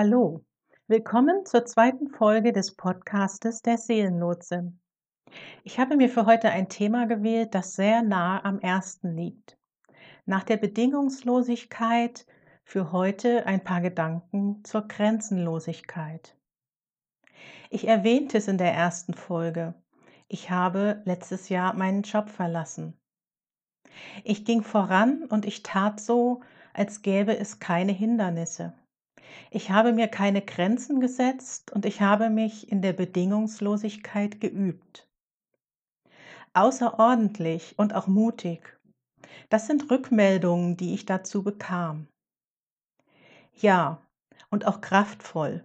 Hallo, willkommen zur zweiten Folge des Podcastes der Seelenlotsin. Ich habe mir für heute ein Thema gewählt, das sehr nah am ersten liegt. Nach der Bedingungslosigkeit für heute ein paar Gedanken zur Grenzenlosigkeit. Ich erwähnte es in der ersten Folge. Ich habe letztes Jahr meinen Job verlassen. Ich ging voran und ich tat so, als gäbe es keine Hindernisse. Ich habe mir keine Grenzen gesetzt und ich habe mich in der Bedingungslosigkeit geübt. Außerordentlich und auch mutig. Das sind Rückmeldungen, die ich dazu bekam. Ja, und auch kraftvoll.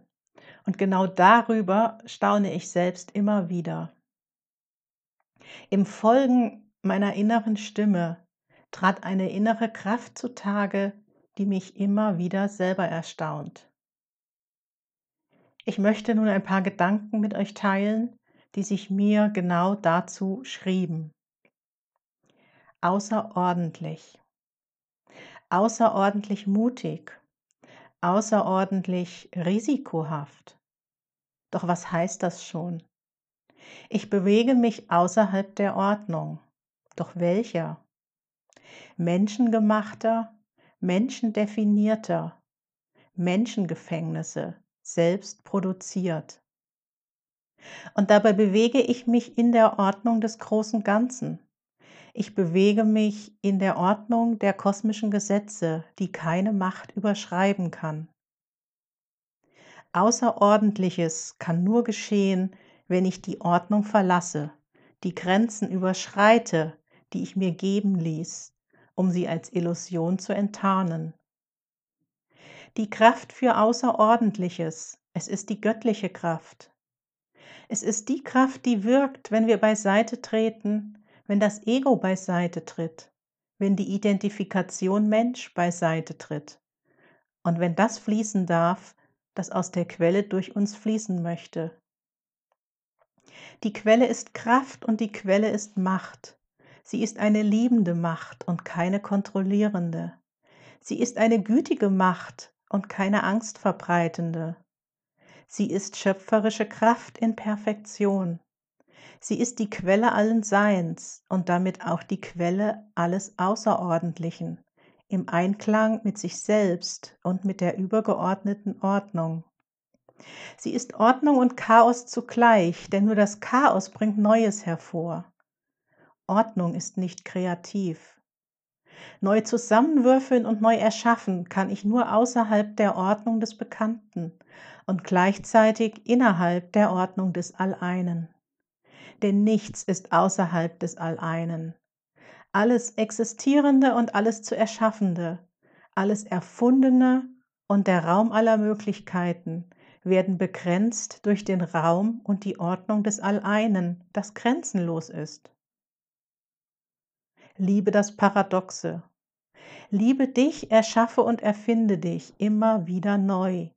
Und genau darüber staune ich selbst immer wieder. Im Folgen meiner inneren Stimme trat eine innere Kraft zutage, die mich immer wieder selber erstaunt. Ich möchte nun ein paar Gedanken mit euch teilen, die sich mir genau dazu schrieben. Außerordentlich. Außerordentlich mutig. Außerordentlich risikohaft. Doch was heißt das schon? Ich bewege mich außerhalb der Ordnung. Doch welcher? Menschengemachter, menschendefinierter, Menschengefängnisse, selbst produziert. Und dabei bewege ich mich in der Ordnung des großen Ganzen. Ich bewege mich in der Ordnung der kosmischen Gesetze, die keine Macht überschreiben kann. Außerordentliches kann nur geschehen, wenn ich die Ordnung verlasse, die Grenzen überschreite, die ich mir geben ließ, um sie als Illusion zu enttarnen die Kraft für Außerordentliches. Es ist die göttliche Kraft. Es ist die Kraft, die wirkt, wenn wir beiseite treten, wenn das Ego beiseite tritt, wenn die Identifikation Mensch beiseite tritt und wenn das fließen darf, das aus der Quelle durch uns fließen möchte. Die Quelle ist Kraft und die Quelle ist Macht. Sie ist eine liebende Macht und keine kontrollierende. Sie ist eine gütige Macht und keine angstverbreitende. Sie ist schöpferische Kraft in Perfektion. Sie ist die Quelle allen Seins und damit auch die Quelle alles Außerordentlichen, im Einklang mit sich selbst und mit der übergeordneten Ordnung. Sie ist Ordnung und Chaos zugleich, denn nur das Chaos bringt Neues hervor. Ordnung ist nicht kreativ. Neu zusammenwürfeln und neu erschaffen kann ich nur außerhalb der Ordnung des Bekannten und gleichzeitig innerhalb der Ordnung des Alleinen. Denn nichts ist außerhalb des Alleinen. Alles Existierende und alles zu Erschaffende, alles Erfundene und der Raum aller Möglichkeiten werden begrenzt durch den Raum und die Ordnung des Alleinen, das grenzenlos ist. Liebe das Paradoxe. Liebe dich, erschaffe und erfinde dich immer wieder neu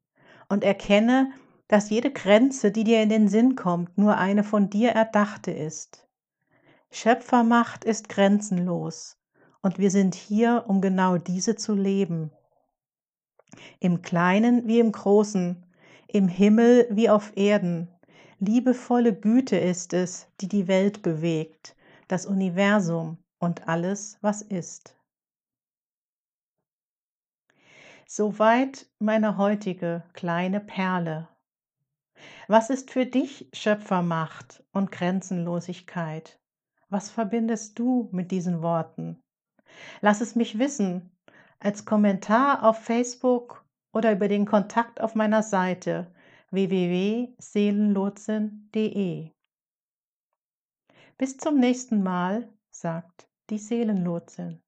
und erkenne, dass jede Grenze, die dir in den Sinn kommt, nur eine von dir erdachte ist. Schöpfermacht ist grenzenlos und wir sind hier, um genau diese zu leben. Im Kleinen wie im Großen, im Himmel wie auf Erden. Liebevolle Güte ist es, die die Welt bewegt, das Universum, und alles, was ist. Soweit meine heutige kleine Perle. Was ist für dich Schöpfermacht und Grenzenlosigkeit? Was verbindest du mit diesen Worten? Lass es mich wissen als Kommentar auf Facebook oder über den Kontakt auf meiner Seite www.seelenlotsen.de. Bis zum nächsten Mal sagt die Seelenlotsin.